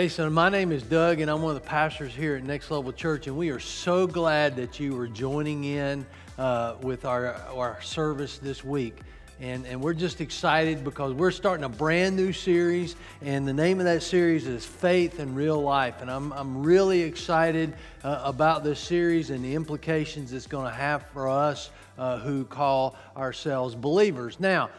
Hey, son, my name is Doug, and I'm one of the pastors here at Next Level Church, and we are so glad that you are joining in uh, with our, our service this week. And, and we're just excited because we're starting a brand new series, and the name of that series is Faith in Real Life. And I'm, I'm really excited uh, about this series and the implications it's going to have for us uh, who call ourselves believers. Now,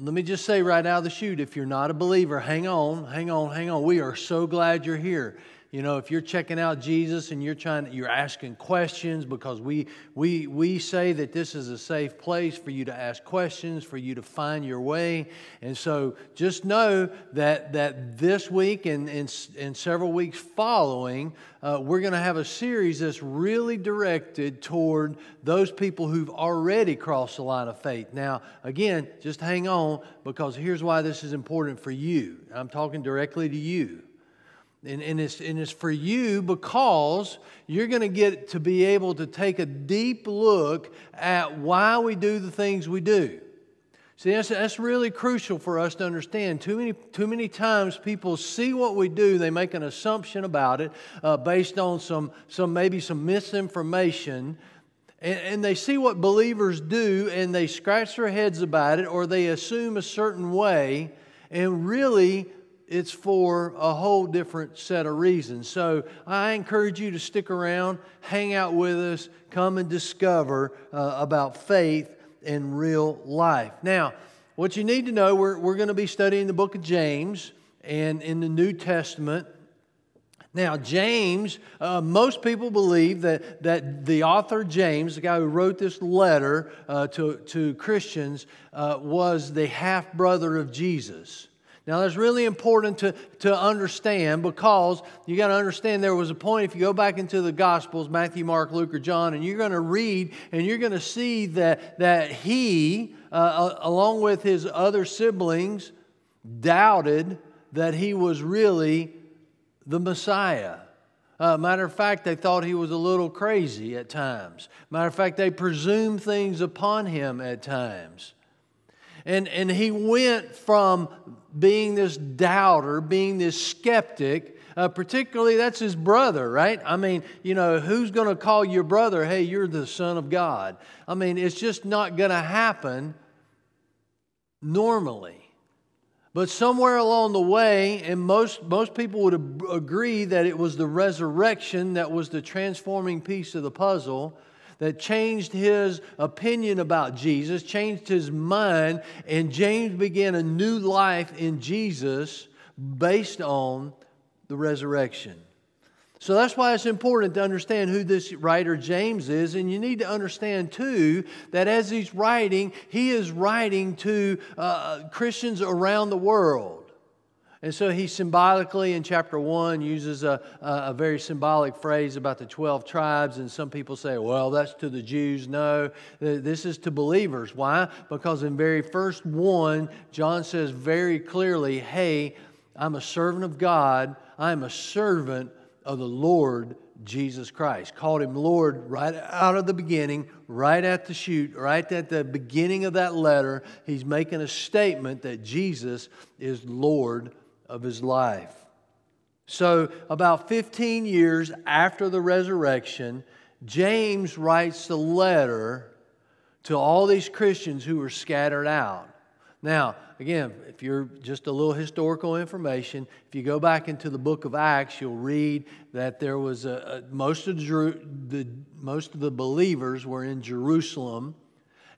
let me just say right out of the chute if you're not a believer, hang on, hang on, hang on. We are so glad you're here. You know, if you're checking out Jesus and you're trying, you're asking questions because we we we say that this is a safe place for you to ask questions, for you to find your way, and so just know that that this week and and, and several weeks following, uh, we're going to have a series that's really directed toward those people who've already crossed the line of faith. Now, again, just hang on because here's why this is important for you. I'm talking directly to you. And, and, it's, and it's for you because you're going to get to be able to take a deep look at why we do the things we do. See, that's, that's really crucial for us to understand. Too many, too many times people see what we do, they make an assumption about it uh, based on some, some maybe some misinformation. And, and they see what believers do and they scratch their heads about it or they assume a certain way. And really, it's for a whole different set of reasons. So I encourage you to stick around, hang out with us, come and discover uh, about faith in real life. Now, what you need to know, we're, we're going to be studying the book of James and in the New Testament. Now, James, uh, most people believe that, that the author James, the guy who wrote this letter uh, to, to Christians, uh, was the half brother of Jesus. Now, that's really important to, to understand because you got to understand there was a point, if you go back into the Gospels, Matthew, Mark, Luke, or John, and you're going to read and you're going to see that, that he, uh, along with his other siblings, doubted that he was really the Messiah. Uh, matter of fact, they thought he was a little crazy at times. Matter of fact, they presumed things upon him at times. And, and he went from being this doubter, being this skeptic, uh, particularly that's his brother, right? I mean, you know, who's going to call your brother, hey, you're the Son of God? I mean, it's just not going to happen normally. But somewhere along the way, and most, most people would agree that it was the resurrection that was the transforming piece of the puzzle that changed his opinion about Jesus, changed his mind, and James began a new life in Jesus based on the resurrection. So that's why it's important to understand who this writer James is. And you need to understand, too, that as he's writing, he is writing to uh, Christians around the world. And so he symbolically in chapter 1 uses a, a, very symbolic phrase about the 12 tribes. And some people say, well, that's to the Jews. No, this is to believers. Why? Because in very first 1, John says very clearly, hey, I'm a servant of God, I'm a servant of the Lord Jesus Christ. Called him Lord right out of the beginning, right at the chute, right at the beginning of that letter. He's making a statement that Jesus is Lord of his life. So, about 15 years after the resurrection, James writes the letter to all these Christians who were scattered out. Now, again, if you're just a little historical information, if you go back into the book of Acts, you'll read that there was a, a most of the, the most of the believers were in Jerusalem,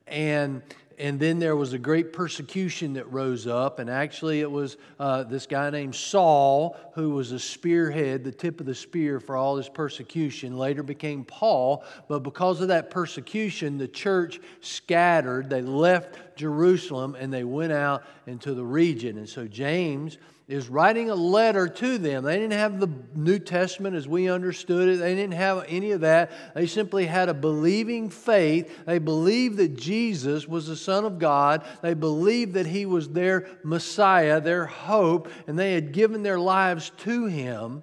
and and then there was a great persecution that rose up. And actually, it was uh, this guy named Saul who was a spearhead, the tip of the spear for all this persecution. Later became Paul. But because of that persecution, the church scattered. They left Jerusalem and they went out into the region. And so, James is writing a letter to them. They didn't have the New Testament as we understood it, they didn't have any of that. They simply had a believing faith. They believed that Jesus was the Son of God, they believed that He was their Messiah, their hope, and they had given their lives to Him.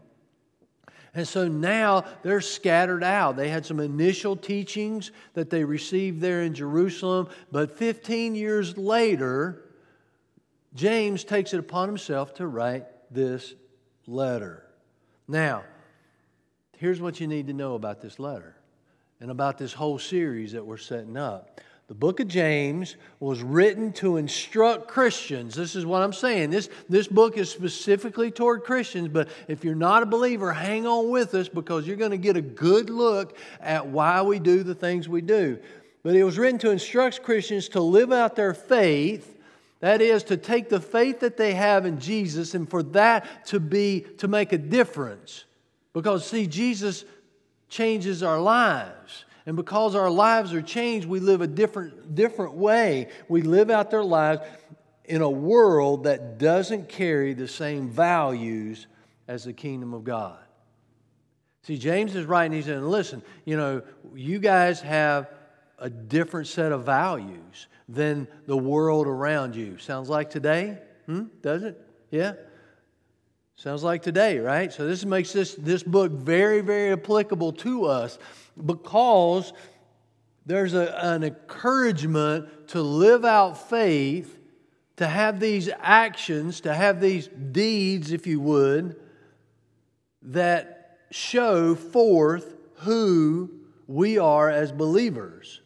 And so now they're scattered out. They had some initial teachings that they received there in Jerusalem, but 15 years later, James takes it upon himself to write this letter. Now, here's what you need to know about this letter and about this whole series that we're setting up. The book of James was written to instruct Christians. This is what I'm saying. This, this book is specifically toward Christians, but if you're not a believer, hang on with us because you're going to get a good look at why we do the things we do. But it was written to instruct Christians to live out their faith. That is, to take the faith that they have in Jesus and for that to be, to make a difference. Because, see, Jesus changes our lives. And because our lives are changed, we live a different, different way. We live out their lives in a world that doesn't carry the same values as the kingdom of God. See, James is writing, he's saying, listen, you know, you guys have a different set of values than the world around you. Sounds like today? Hmm? Does it? Yeah? Sounds like today, right? So this makes this, this book very, very applicable to us because there's a, an encouragement to live out faith, to have these actions, to have these deeds, if you would, that show forth who we are as believers.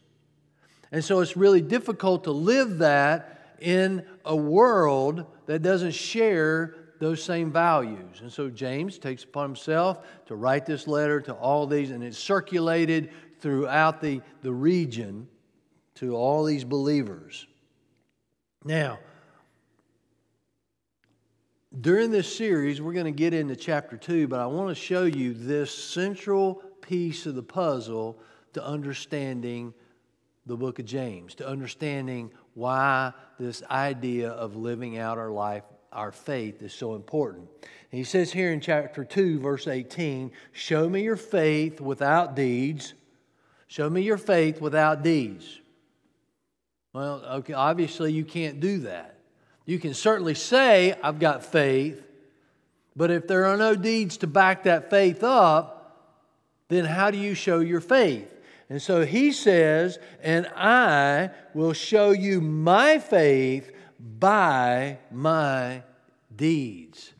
And so it's really difficult to live that in a world that doesn't share those same values. And so James takes upon himself to write this letter to all these, and it's circulated throughout the, the region to all these believers. Now, during this series, we're going to get into chapter 2, but I want to show you this central piece of the puzzle to understanding the book of James, to understanding why this idea of living out our life our faith is so important. And he says here in chapter 2, verse 18, Show me your faith without deeds. Show me your faith without deeds. Well, okay, obviously you can't do that. You can certainly say, I've got faith, but if there are no deeds to back that faith up, then how do you show your faith? And so he says, And I will show you my faith by my deeds.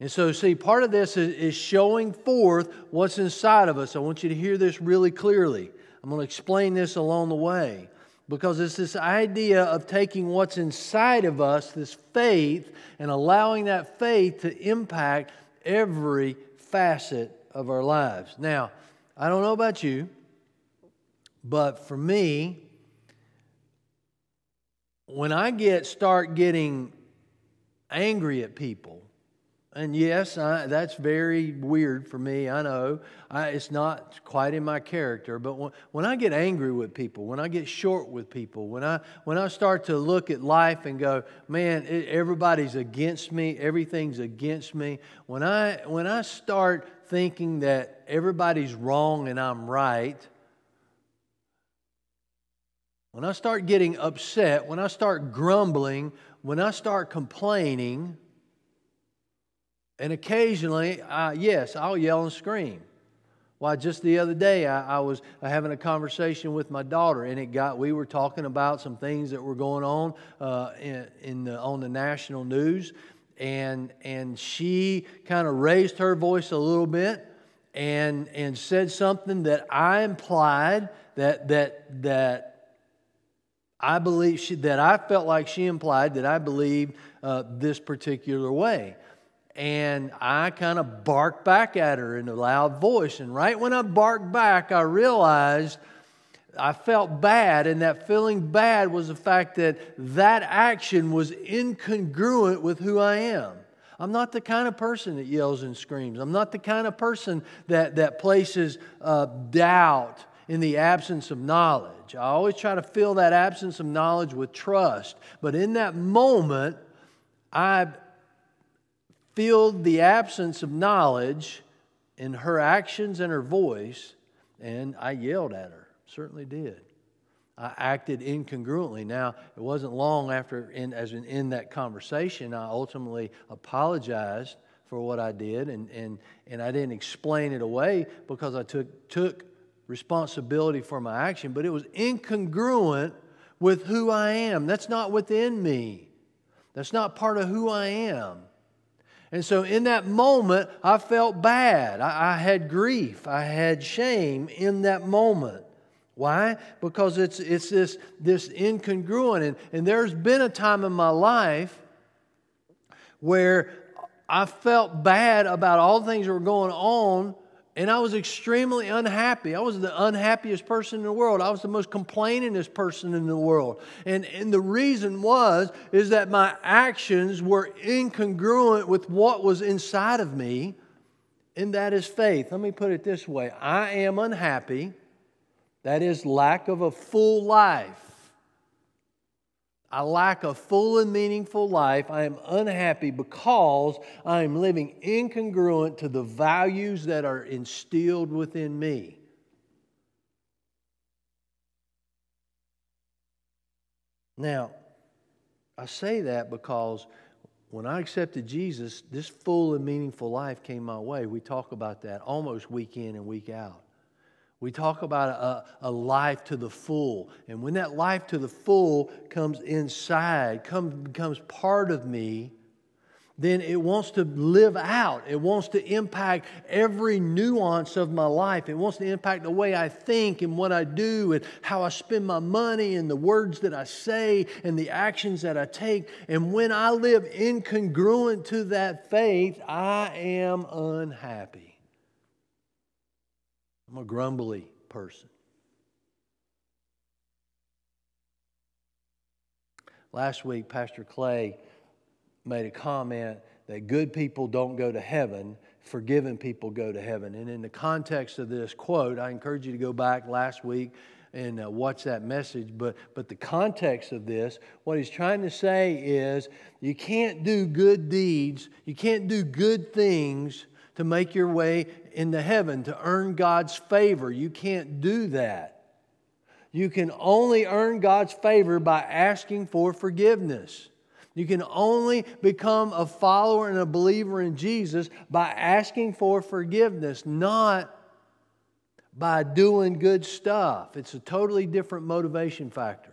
And so, see, part of this is, showing forth what's inside of us. I want you to hear this really clearly. I'm going to explain this along the way because it's this idea of taking what's inside of us, this faith, and allowing that faith to impact every facet of our lives. Now, I don't know about you, but for me, when I get start getting angry at people, and yes, I, that's very weird for me. I know I, it's not quite in my character. But when, when I get angry with people, when I get short with people, when I when I start to look at life and go, man, it, everybody's against me, everything's against me. When I when I start thinking that everybody's wrong and I'm right, when I start getting upset, when I start grumbling, when I start complaining, and occasionally, I, yes, I'll yell and scream. Why, just the other day, I, I, was having a conversation with my daughter, and it got. We were talking about some things that were going on uh, in, in the, on the national news, and and she kind of raised her voice a little bit, and and said something that I implied that that that I believe she, that I felt like she implied that I believed uh, this particular way. And I kind of barked back at her in a loud voice. And right when I barked back, I realized I felt bad. And that feeling bad was the fact that that action was incongruent with who I am. I'm not the kind of person that yells and screams. I'm not the kind of person that, that places uh, doubt in the absence of knowledge. I always try to fill that absence of knowledge with trust. But in that moment, I filled the absence of knowledge in her actions and her voice, and I yelled at her. Certainly did. I acted incongruently. Now, it wasn't long after, in, as in, in that conversation, I ultimately apologized for what I did, and, and, and I didn't explain it away because I took, took responsibility for my action, but it was incongruent with who I am. That's not within me, that's not part of who I am. And so in that moment, I felt bad. I, I, had grief. I had shame in that moment. Why? Because it's, it's this, this incongruent. And, and there's been a time in my life where I felt bad about all the things that were going on, and I was extremely unhappy. I was the unhappiest person in the world. I was the most complainingest person in the world. And, and the reason was is that my actions were incongruent with what was inside of me, and that is faith. Let me put it this way I am unhappy. That is lack of a full life. I lack a full and meaningful life. I am unhappy because I am living incongruent to the values that are instilled within me. Now, I say that because when I accepted Jesus, this full and meaningful life came my way. We talk about that almost week in and week out. We talk about a, a, life to the full. And when that life to the full comes inside, comes, becomes part of me, then it wants to live out. It wants to impact every nuance of my life. It wants to impact the way I think and what I do and how I spend my money and the words that I say and the actions that I take. And when I live incongruent to that faith, I am unhappy. I'm a grumbly person. Last week, Pastor Clay made a comment that good people don't go to heaven, forgiven people go to heaven. And in the context of this quote, I encourage you to go back last week and uh, watch that message. But, but the context of this, what he's trying to say is you can't do good deeds, you can't do good things to make your way into heaven, to earn God's favor. You can't do that. You can only earn God's favor by asking for forgiveness. You can only become a follower and a believer in Jesus by asking for forgiveness, not by doing good stuff. It's a totally different motivation factor.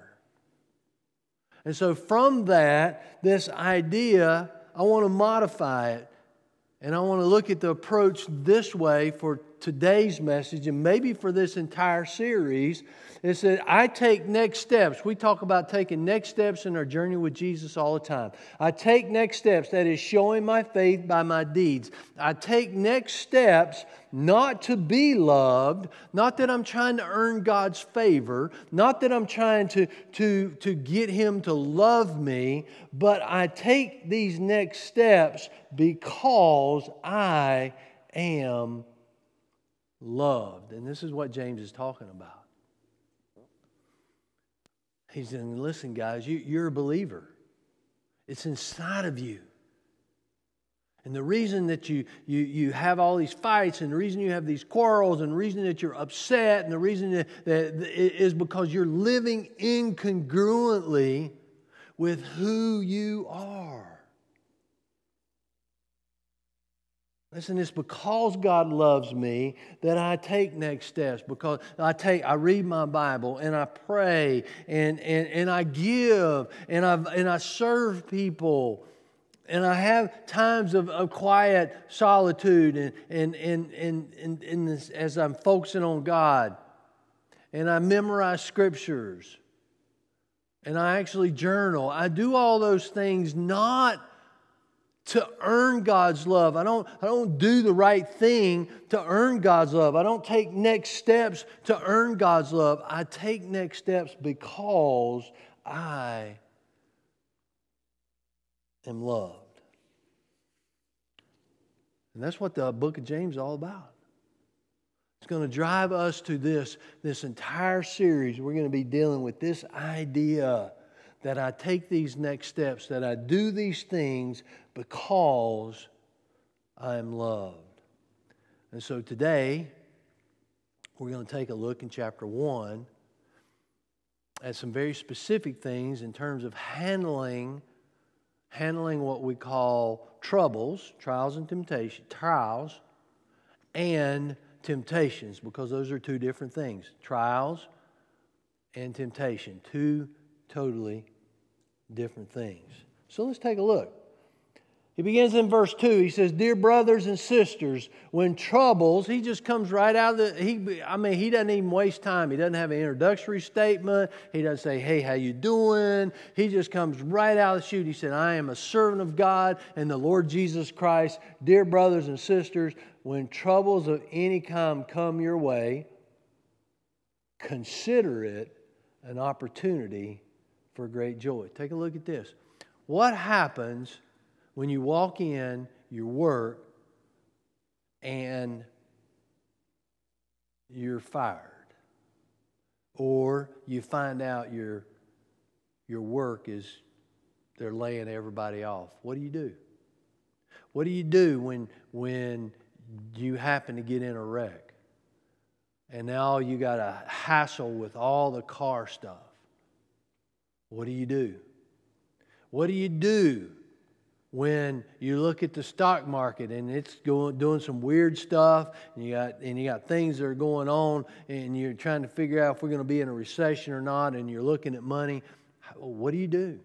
And so, from that, this idea, I want to modify it and I want to look at the approach this way for today's message and maybe for this entire series is that I take next steps. We talk about taking next steps in our journey with Jesus all the time. I take next steps, that is showing my faith by my deeds. I take next steps not to be loved, not that I'm trying to earn God's favor, not that I'm trying to, to, to get Him to love me, but I take these next steps because I am loved. And this is what James is talking about. He's saying, listen, guys, you, you're a believer. It's inside of you. And the reason that you, you, you have all these fights, and the reason you have these quarrels, and the reason that you're upset, and the reason that, that is because you're living incongruently with who you are. Listen, it's because God loves me that I take next steps. Because I take, I read my Bible and I pray and, and, and I give and I, and I serve people. And I have times of, of quiet solitude and, and, and, and, and, and this, as I'm focusing on God. And I memorize scriptures. And I actually journal. I do all those things not to earn God's love. I don't, I don't do the right thing to earn God's love. I don't take next steps to earn God's love. I take next steps because I am loved. And that's what the book of James is all about. It's going to drive us to this, this entire series. We're going to be dealing with this idea that I take these next steps, that I do these things because I am loved. And so today, we're going to take a look in chapter 1 at some very specific things in terms of handling handling what we call troubles, trials and temptation, trials and temptations because those are two different things. Trials and temptation, two totally different things. So let's take a look. He begins in verse 2. He says, Dear brothers and sisters, when troubles, he just comes right out of the, he, I mean, he doesn't even waste time. He doesn't have an introductory statement. He doesn't say, hey, how you doing? He just comes right out of the chute. He said, I am a servant of God and the Lord Jesus Christ. Dear brothers and sisters, when troubles of any kind come your way, consider it an opportunity for great joy. Take a look at this. What happens when you walk in your work and you're fired, or you find out your, your work is they're laying everybody off, what do you do? What do you do when, when you happen to get in a wreck? And now you got a hassle with all the car stuff. What do you do? What do you do when you look at the stock market and it's going doing some weird stuff and you got and you got things that are going on and you're trying to figure out if we're going to be in a recession or not and you're looking at money what do you do?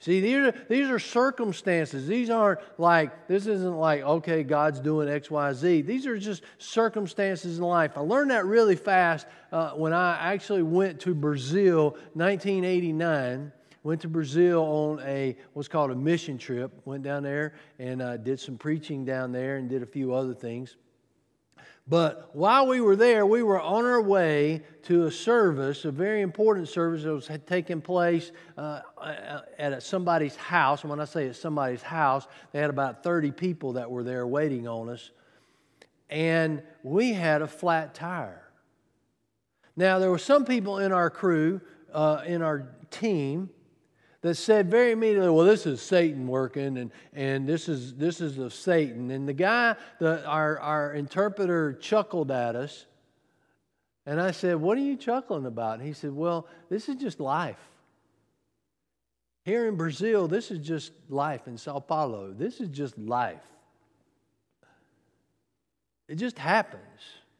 See these are these are circumstances. These aren't like this isn't like okay god's doing xyz these are just circumstances in life. I learned that really fast uh, when i actually went to brazil 1989 went to Brazil on a what's called a mission trip. Went down there and uh, did some preaching down there and did a few other things. But while we were there, we were on our way to a service, a very important service that was had taken place uh, uh at somebody's house. And when I say at somebody's house, they had about 30 people that were there waiting on us. And we had a flat tire. Now, there were some people in our crew, uh, in our team, that said very immediately, well, this is Satan working and, and this, is, this is of Satan. And the guy, the, our, our interpreter, chuckled at us. And I said, What are you chuckling about? And he said, Well, this is just life. Here in Brazil, this is just life. In Sao Paulo, this is just life. It just happens.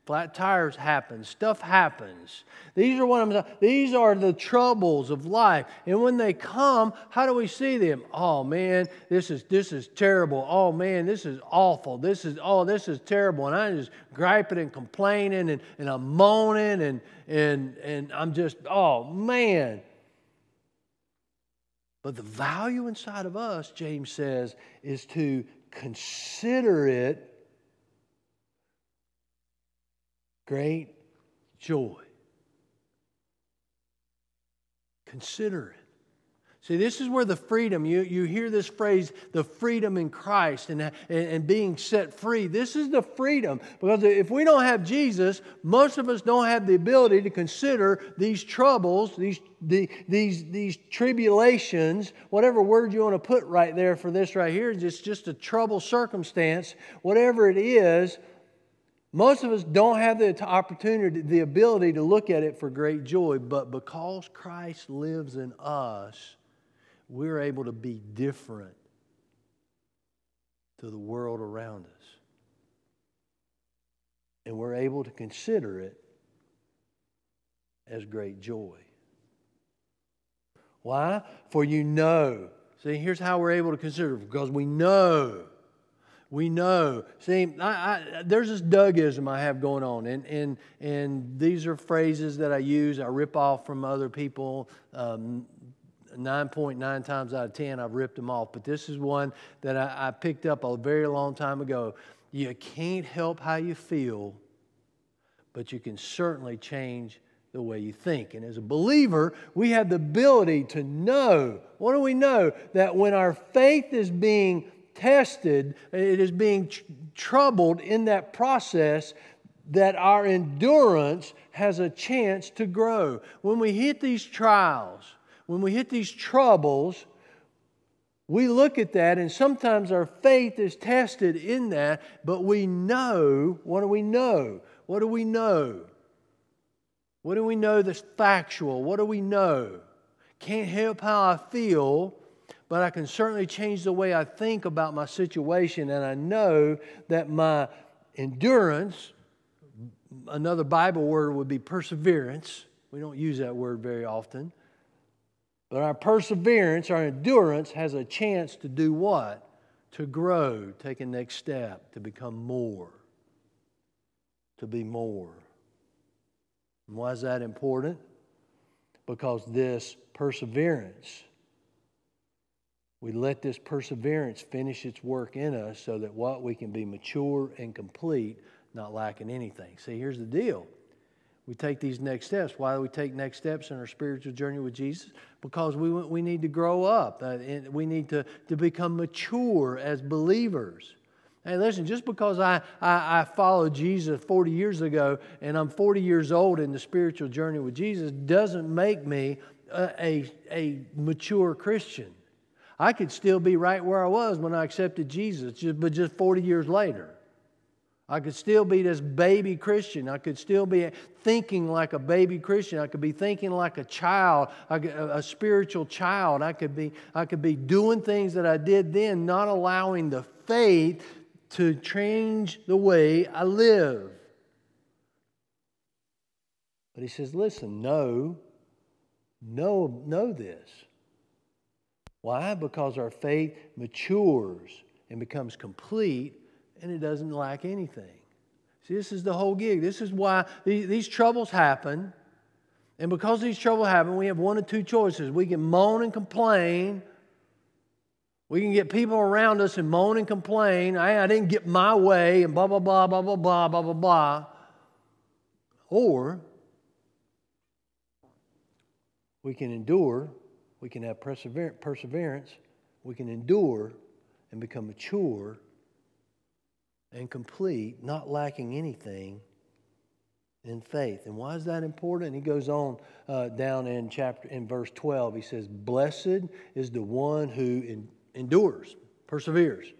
Flat tires happen. Stuff happens. These are what I'm these are the troubles of life. And when they come, how do we see them? Oh man, this is this is terrible. Oh man, this is awful. This is oh, this is terrible. And I'm just griping and complaining and, and I'm moaning and and and I'm just, oh man. But the value inside of us, James says, is to consider it great joy. Consider it. See, this is where the freedom, you, you hear this phrase, the freedom in Christ and, and, and, being set free. This is the freedom. Because if we don't have Jesus, most of us don't have the ability to consider these troubles, these, the, these, these tribulations, whatever word you want to put right there for this right here, it's just a trouble circumstance, whatever it is, most of us don't have the opportunity, the ability to look at it for great joy, but because Christ lives in us, we're able to be different to the world around us. And we're able to consider it as great joy. Why? For you know. See, here's how we're able to consider it because we know we know. See, I, I, there's this Dougism I have going on, and, and, and these are phrases that I use. I rip off from other people. Um, 9.9 times out of 10, I've ripped them off. But this is one that I, I picked up a very long time ago. You can't help how you feel, but you can certainly change the way you think. And as a believer, we have the ability to know. What do we know? That when our faith is being tested, it is being tr- troubled in that process that our endurance has a chance to grow. When we hit these trials, when we hit these troubles, we look at that, and sometimes our faith is tested in that, but we know what do we know? What do we know? What do we know that's factual? What do we know? Can't help how I feel, but I can certainly change the way I think about my situation. And I know that my endurance, another Bible word would be perseverance. We don't use that word very often. But our perseverance, our endurance has a chance to do what? To grow, take a next step, to become more. To be more. And why is that important? Because this perseverance, we let this perseverance finish its work in us so that what? We can be mature and complete, not lacking anything. See, here's the deal we take these next steps. Why do we take next steps in our spiritual journey with Jesus? Because we, we need to grow up. Uh, we need to, to become mature as believers. Hey, listen, just because I, I, I, followed Jesus 40 years ago and I'm 40 years old in the spiritual journey with Jesus doesn't make me a, a, a mature Christian. I could still be right where I was when I accepted Jesus, but just 40 years later. I could still be this baby Christian. I could still be thinking like a baby Christian. I could be thinking like a child, a spiritual child. I could be, I could be doing things that I did then, not allowing the faith to change the way I live. But he says, listen, know, know, know this. Why? Because our faith matures and becomes complete and it doesn't lack anything. See, this is the whole gig. This is why these, troubles happen. And because these troubles happen, we have one of two choices. We can moan and complain. We can get people around us and moan and complain. I, I didn't get my way and blah, blah, blah, blah, blah, blah, blah, blah, blah. Or we can endure, we can have perseverance, we can endure and become mature and complete, not lacking anything in faith. And why is that important? He goes on uh, down in chapter in verse 12. He says, "Blessed is the one who in, endures, perseveres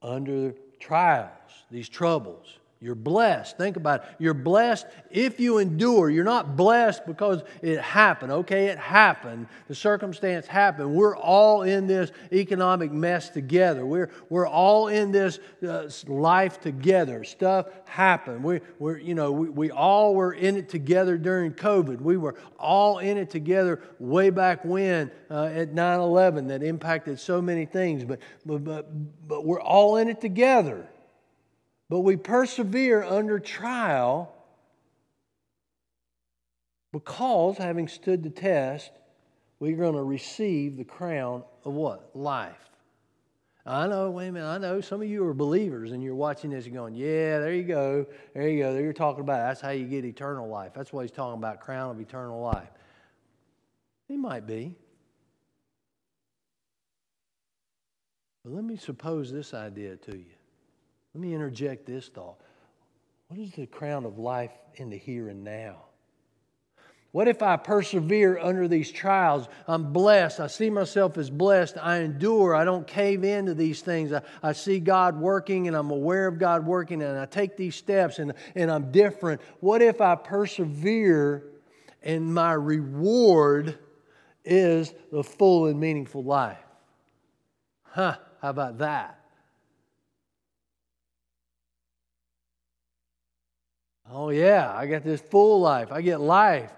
under trials, these troubles." You're blessed. Think about it. You're blessed if you endure. You're not blessed because it happened. Okay, it happened. The circumstance happened. We're all in this economic mess together. We're, we're all in this uh, life together. Stuff happened. We, we're, you know, we, we all were in it together during COVID. We were all in it together way back when uh, at 9 11 that impacted so many things. But, but, but, but we're all in it together. But we persevere under trial because, having stood the test, we're going to receive the crown of what? Life. I know, wait a minute, I know some of you are believers and you're watching this and going, yeah, there you go. There you go. There you're talking about that's how you get eternal life. That's what he's talking about, crown of eternal life. He might be. But let me suppose this idea to you. Let me interject this thought. What is the crown of life in the here and now? What if I persevere under these trials? I'm blessed. I see myself as blessed. I endure. I don't cave into these things. I, I see God working and I'm aware of God working and I take these steps and, and I'm different. What if I persevere and my reward is the full and meaningful life? Huh, how about that? Oh, yeah, I got this full life. I get life.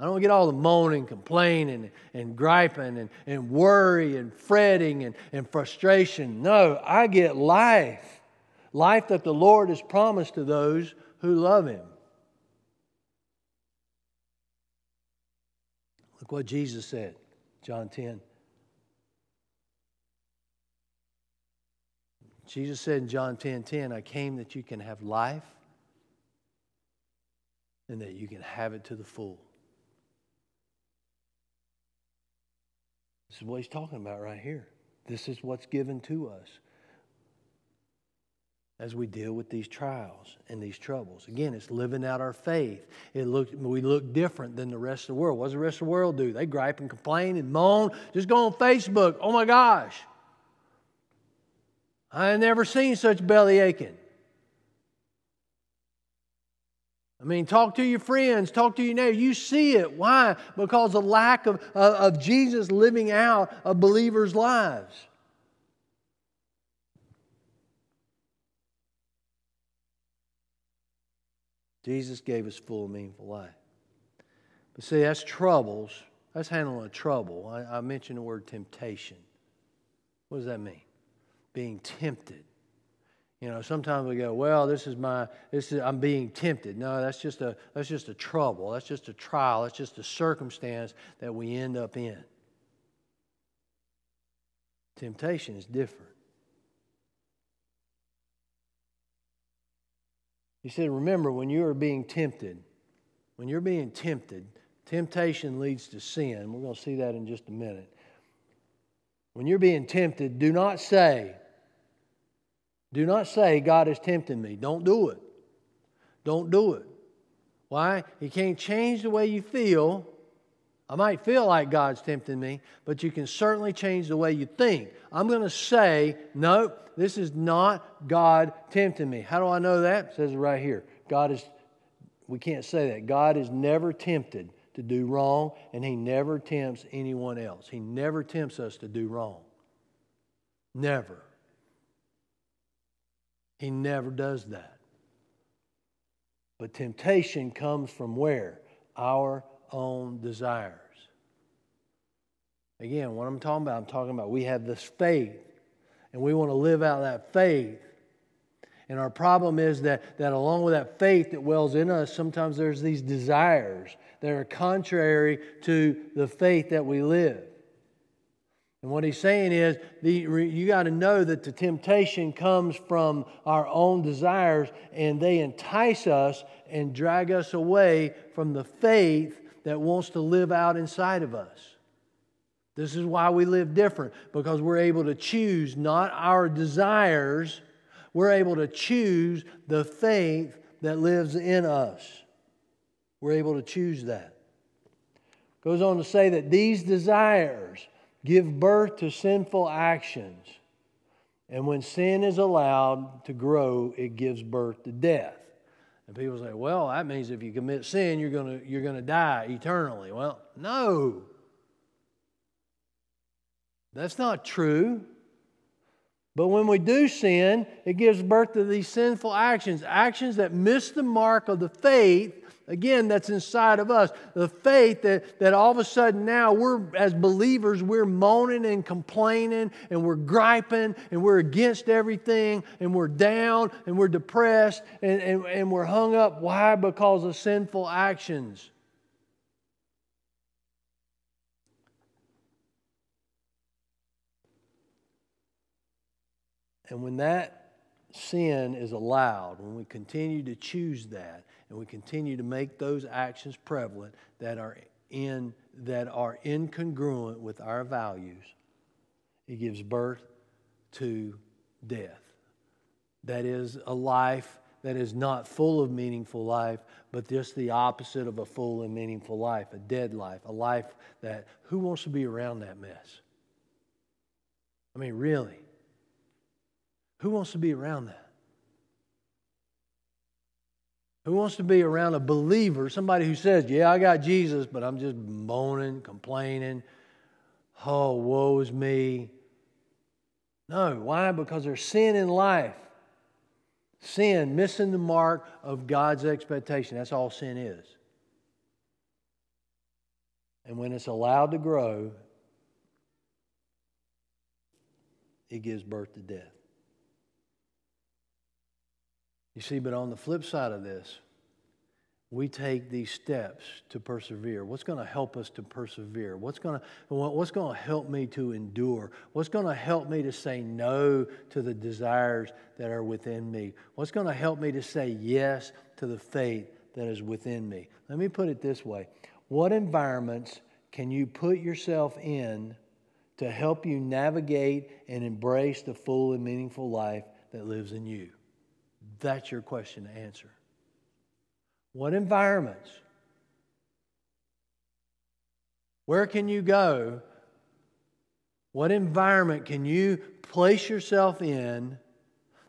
I don't get all the moaning, complaining, and griping, and, and worry, and fretting, and, and frustration. No, I get life. Life that the Lord has promised to those who love Him. Look what Jesus said, John 10. Jesus said in John 10 10, I came that you can have life and that you can have it to the full. This is what he's talking about right here. This is what's given to us as we deal with these trials and these troubles. Again, it's living out our faith. It look, we look different than the rest of the world. What does the rest of the world do? They gripe and complain and moan. Just go on Facebook. Oh my gosh. I never seen such belly aching. I mean, talk to your friends, talk to your neighbors. You see it. Why? Because the lack of, of, of Jesus living out a believer's lives. Jesus gave us full, meaningful life. But see, that's troubles That's handling a trouble. I, I mentioned the word temptation. What does that mean? Being tempted. You know, sometimes we go, well, this is my, this is, I'm being tempted. No, that's just a, that's just a trouble. That's just a trial. That's just a circumstance that we end up in. Temptation is different. He said, remember, when you are being tempted, when you're being tempted, temptation leads to sin. We're going to see that in just a minute. When you're being tempted, do not say, do not say, God is tempting me. Don't do it. Don't do it. Why? You can't change the way you feel. I might feel like God's tempting me, but you can certainly change the way you think. I'm going to say, no, this is not God tempting me. How do I know that? It says it right here. God is, we can't say that. God is never tempted to do wrong, and He never tempts anyone else. He never tempts us to do wrong. Never. He never does that. But temptation comes from where? Our own desires. Again, what I'm talking about, I'm talking about we have this faith and we want to live out that faith. And our problem is that, that along with that faith that wells in us, sometimes there's these desires that are contrary to the faith that we live. And what he's saying is, the, you got to know that the temptation comes from our own desires, and they entice us and drag us away from the faith that wants to live out inside of us. This is why we live different, because we're able to choose not our desires, we're able to choose the faith that lives in us. We're able to choose that. Goes on to say that these desires give birth to sinful actions. And when sin is allowed to grow, it gives birth to death. And people say, well, that means if you commit sin, you're going you're going to die eternally. Well, no. That's not true. But when we do sin, it gives birth to these sinful actions, actions that miss the mark of the faith again, that's inside of us. The faith that, that all of a sudden now we're, as believers, we're moaning and complaining and we're griping and we're against everything and we're down and we're depressed and, and, and we're hung up. Why? Because of sinful actions. And when that sin is allowed, when we continue to choose that, and we continue to make those actions prevalent that are in that are incongruent with our values, it gives birth to death. That is a life that is not full of meaningful life, but just the opposite of a full and meaningful life, a dead life, a life that who wants to be around that mess? I mean, really. Who wants to be around that? Who wants to be around a believer, somebody who says, Yeah, I got Jesus, but I'm just moaning, complaining. Oh, woe is me. No. Why? Because there's sin in life. Sin, missing the mark of God's expectation. That's all sin is. And when it's allowed to grow, it gives birth to death. You see, but on the flip side of this, we take these steps to persevere. What's going to help us to persevere? What's going to, what's going to help me to endure? What's going to help me to say no to the desires that are within me? What's going to help me to say yes to the faith that is within me? Let me put it this way What environments can you put yourself in to help you navigate and embrace the full and meaningful life that lives in you? That's your question to answer. What environments? Where can you go? What environment can you place yourself in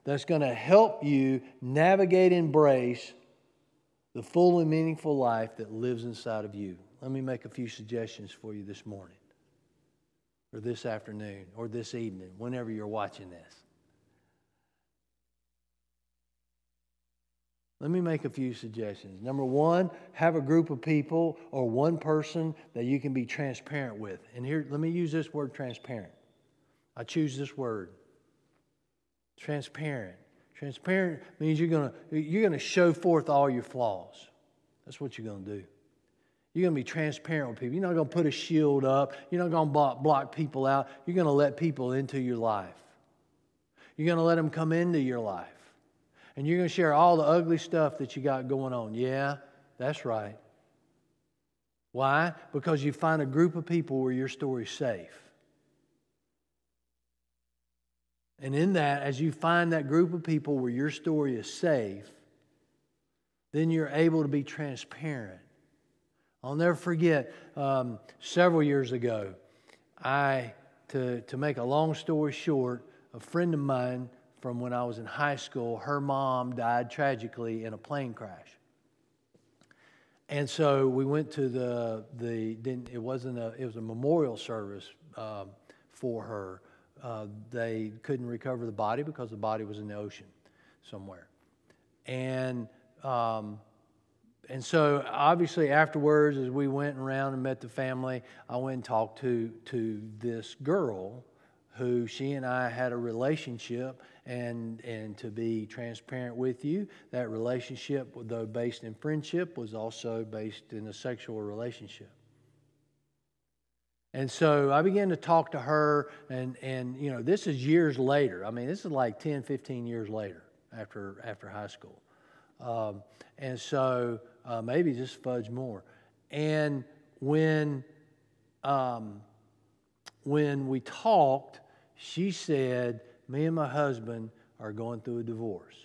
that's going to help you navigate, and embrace the full and meaningful life that lives inside of you? Let me make a few suggestions for you this morning, or this afternoon, or this evening, whenever you're watching this. Let me make a few suggestions. Number one, have a group of people or one person that you can be transparent with. And here, let me use this word transparent. I choose this word transparent. Transparent means you're going to you're going to show forth all your flaws. That's what you're going to do. You're going to be transparent with people. You're not going to put a shield up. You're not going to block, block people out. You're going to let people into your life. You're going to let them come into your life. And you're going to share all the ugly stuff that you got going on. Yeah, that's right. Why? Because you find a group of people where your story's safe. And in that, as you find that group of people where your story is safe, then you're able to be transparent. I'll never forget um, several years ago, I, to, to make a long story short, a friend of mine from when I was in high school, her mom died tragically in a plane crash. And so we went to the, the it wasn't a, it was a memorial service um, for her uh, they couldn't recover the body because the body was in the ocean somewhere. And, um, and so obviously afterwards, as we went around and met the family, I went and talked to, to this girl who she and I had a relationship. And, and to be transparent with you, that relationship, though based in friendship, was also based in a sexual relationship. And so I began to talk to her, and, and you know, this is years later. I mean, this is like 10, 15 years later after, after high school. Um, and so uh, maybe just fudge more. And when, um, when we talked, she said, Me and my husband are going through a divorce.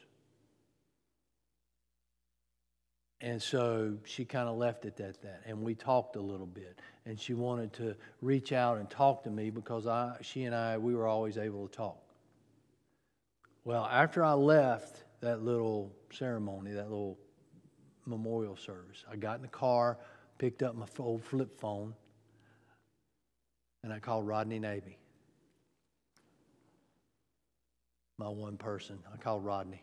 And so she kind of left it at that. And we talked a little bit. And she wanted to reach out and talk to me because I, she and I, we were always able to talk. Well, after I left that little ceremony, that little memorial service, I got in the car, picked up my old flip phone, and I called Rodney Navy. My one person. I called Rodney.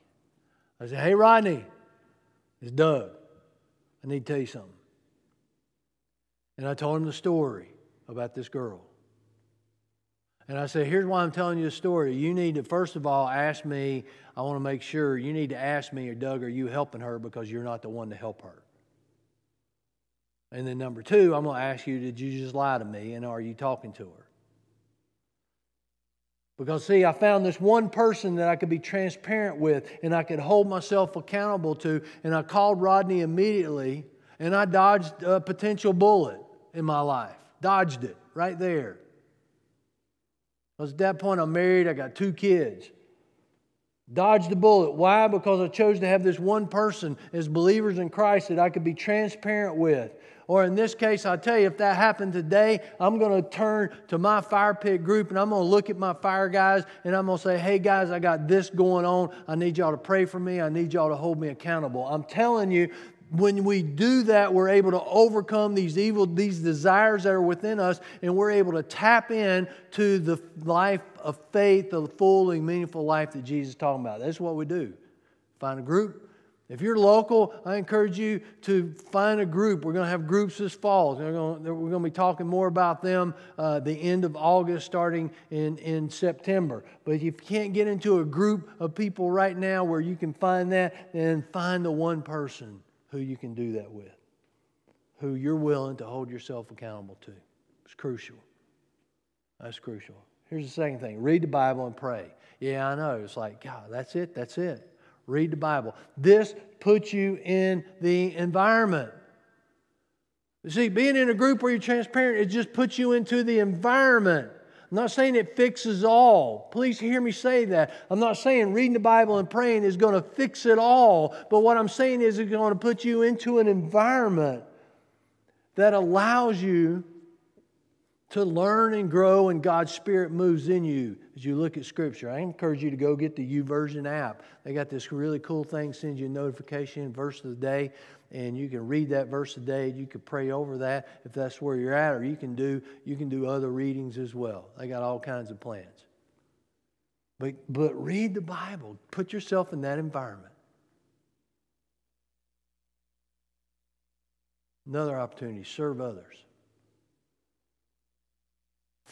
I said, Hey, Rodney, it's Doug. I need to tell you something. And I told him the story about this girl. And I said, Here's why I'm telling you the story. You need to, first of all, ask me. I want to make sure you need to ask me, or Doug, are you helping her because you're not the one to help her? And then number two, I'm going to ask you, did you just lie to me? And are you talking to her? Because, see, I found this one person that I could be transparent with and I could hold myself accountable to. And I called Rodney immediately and I dodged a potential bullet in my life. Dodged it right there. Because at that point, I'm married, I got two kids. Dodged the bullet. Why? Because I chose to have this one person as believers in Christ that I could be transparent with. Or in this case, I tell you, if that happened today, I'm going to turn to my fire pit group and I'm going to look at my fire guys and I'm going to say, hey guys, I got this going on. I need y'all to pray for me. I need y'all to hold me accountable. I'm telling you, when we do that, we're able to overcome these evil, these desires that are within us, and we're able to tap in to the life of faith, the full and meaningful life that Jesus is talking about. That's what we do. Find a group, if you're local, I encourage you to find a group. We're going to have groups this fall. We're going to, we're going to be talking more about them uh, the end of August, starting in, in September. But if you can't get into a group of people right now where you can find that, then find the one person who you can do that with, who you're willing to hold yourself accountable to. It's crucial. That's crucial. Here's the second thing read the Bible and pray. Yeah, I know. It's like, God, that's it. That's it. Read the Bible. This puts you in the environment. You see, being in a group where you're transparent, it just puts you into the environment. I'm not saying it fixes all. Please hear me say that. I'm not saying reading the Bible and praying is going to fix it all. But what I'm saying is it's going to put you into an environment that allows you to learn and grow, and God's Spirit moves in you as you look at Scripture. I encourage you to go get the YouVersion app. They got this really cool thing, sends you a notification, verse of the day, and you can read that verse the day. You can pray over that if that's where you're at, or you can do you can do other readings as well. They got all kinds of plans. But but read the Bible. Put yourself in that environment. Another opportunity serve others.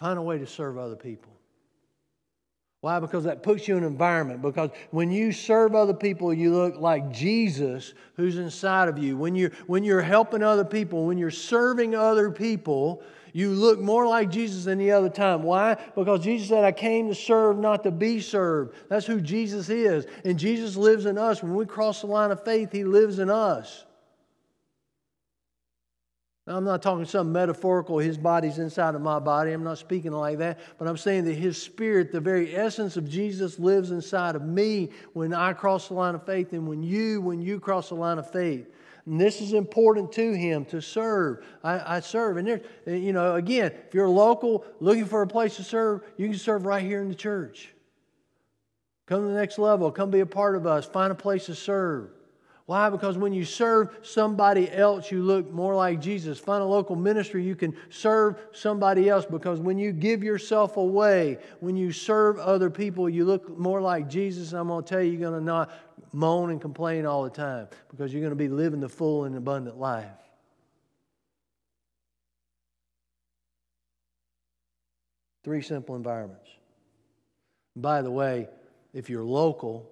Find a way to serve other people. Why? Because that puts you in an environment. Because when you serve other people, you look like Jesus who's inside of you. When you're, when you're helping other people, when you're serving other people, you look more like Jesus than the other time. Why? Because Jesus said, I came to serve, not to be served. That's who Jesus is. And Jesus lives in us. When we cross the line of faith, He lives in us. Now, I'm not talking something metaphorical, his body's inside of my body. I'm not speaking like that. But I'm saying that his spirit, the very essence of Jesus, lives inside of me when I cross the line of faith and when you, when you cross the line of faith. And this is important to him to serve. I, I serve. And there, you know, again, if you're local looking for a place to serve, you can serve right here in the church. Come to the next level. Come be a part of us. Find a place to serve. Why? Because when you serve somebody else, you look more like Jesus. Find a local ministry, you can serve somebody else because when you give yourself away, when you serve other people, you look more like Jesus. And I'm going to tell you, you're going to not moan and complain all the time because you're going to be living the full and abundant life. Three simple environments. By the way, if you're local,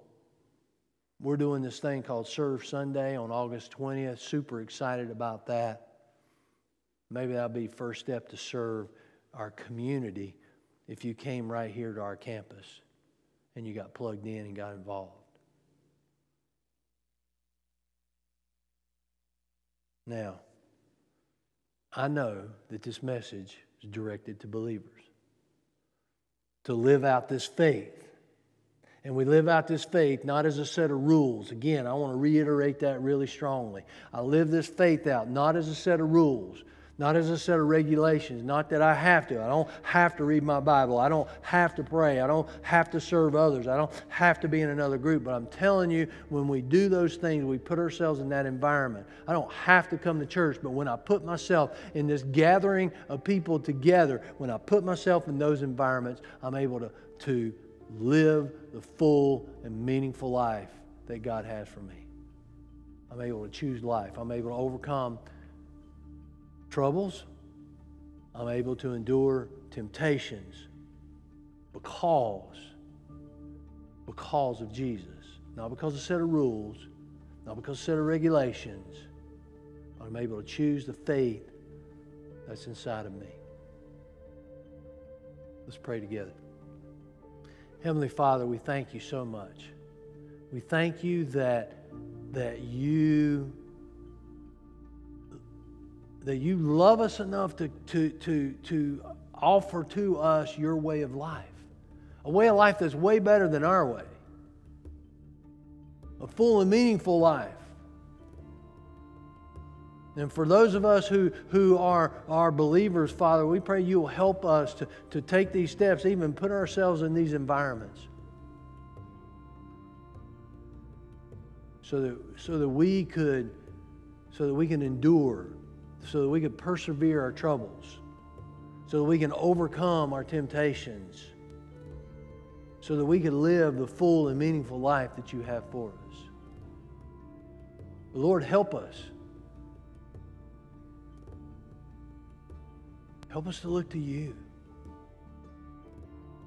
we're doing this thing called Serve Sunday on August 20th. Super excited about that. Maybe that'll be first step to serve our community if you came right here to our campus and you got plugged in and got involved. Now, I know that this message is directed to believers to live out this faith and we live out this faith not as a set of rules. Again, I want to reiterate that really strongly. I live this faith out not as a set of rules, not as a set of regulations, not that I have to. I don't have to read my Bible. I don't have to pray. I don't have to serve others. I don't have to be in another group. But I'm telling you, when we do those things, we put ourselves in that environment. I don't have to come to church, but when I put myself in this gathering of people together, when I put myself in those environments, I'm able to, to live the full and meaningful life that God has for me. I'm able to choose life. I'm able to overcome troubles. I'm able to endure temptations because because of Jesus. Not because of a set of rules, not because of a set of regulations. I'm able to choose the faith that's inside of me. Let's pray together. Heavenly Father, we thank you so much. We thank you that, that you that you love us enough to, to, to, to offer to us your way of life. A way of life that's way better than our way. A full and meaningful life. And for those of us who, who are, are believers, Father, we pray you will help us to, to take these steps, even put ourselves in these environments. So that, so that we could so that we can endure, so that we can persevere our troubles, so that we can overcome our temptations, so that we can live the full and meaningful life that you have for us. Lord, help us. Help us to look to you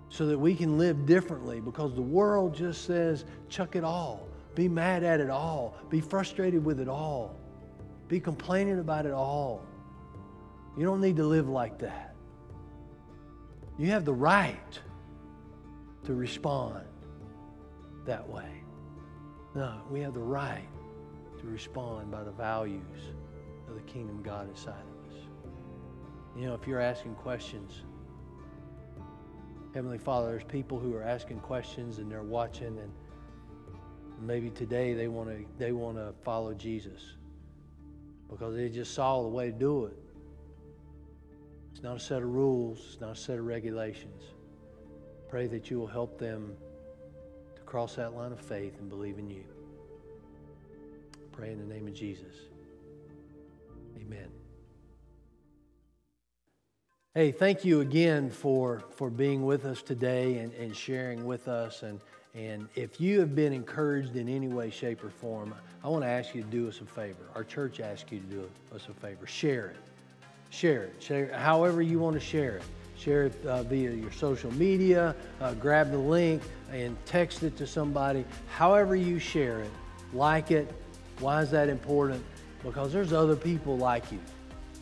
so that we can live differently because the world just says, chuck it all, be mad at it all, be frustrated with it all, be complaining about it all. You don't need to live like that. You have the right to respond that way. No, we have the right to respond by the values of the kingdom God inside of us. You know, if you're asking questions, Heavenly Father, there's people who are asking questions and they're watching and maybe today they want to they want to follow Jesus because they just saw the way to do it. It's not a set of rules, it's not a set of regulations. Pray that you will help them to cross that line of faith and believe in you. Pray in the name of Jesus. Amen. Hey, thank you again for, for being with us today and, and sharing with us. And, And if you have been encouraged in any way, shape, or form, I want to ask you to do us a favor. Our church asks you to do us a favor. Share it. Share it. Share it however you want to share it. Share it uh, via your social media. Uh, grab the link and text it to somebody. However you share it, like it. Why is that important? Because there's other people like you.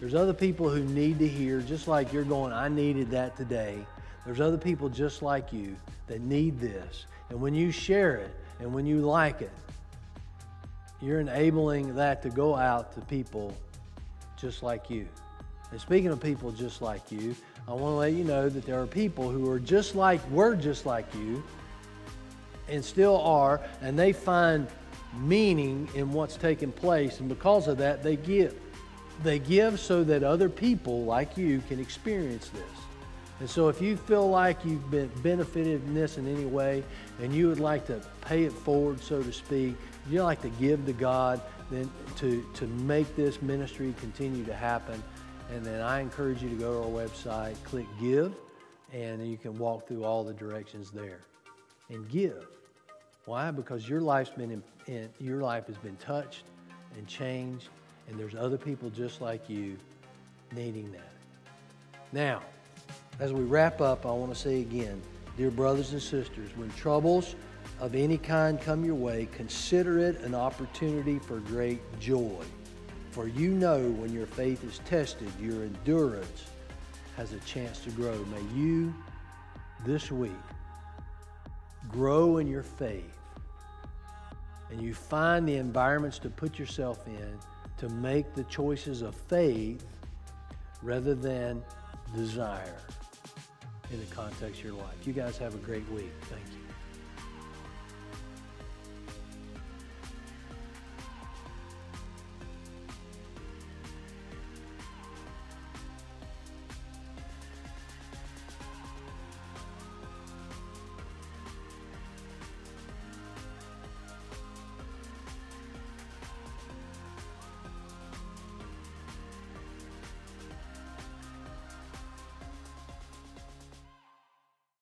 There's other people who need to hear, just like you're going, I needed that today. There's other people just like you that need this. And when you share it and when you like it, you're enabling that to go out to people just like you. And speaking of people just like you, I want to let you know that there are people who are just like, we're just like you, and still are, and they find meaning in what's taking place. And because of that, they give. They give so that other people like you can experience this. And so if you feel like you've been benefited in this in any way and you would like to pay it forward, so to speak, you'd like to give to God, then to, to make this ministry continue to happen, and then I encourage you to go to our website, click give, and you can walk through all the directions there. And give. Why? Because your life's been in, in, your life has been touched and changed, and there's other people just like you needing that. Now, as we wrap up, I want to say again, dear brothers and sisters, when troubles of any kind come your way, consider it an opportunity for great joy. For you know when your faith is tested, your endurance has a chance to grow. May you this week grow in your faith and you find the environments to put yourself in to make the choices of faith rather than desire in the context of your life. You guys have a great week. Thank you.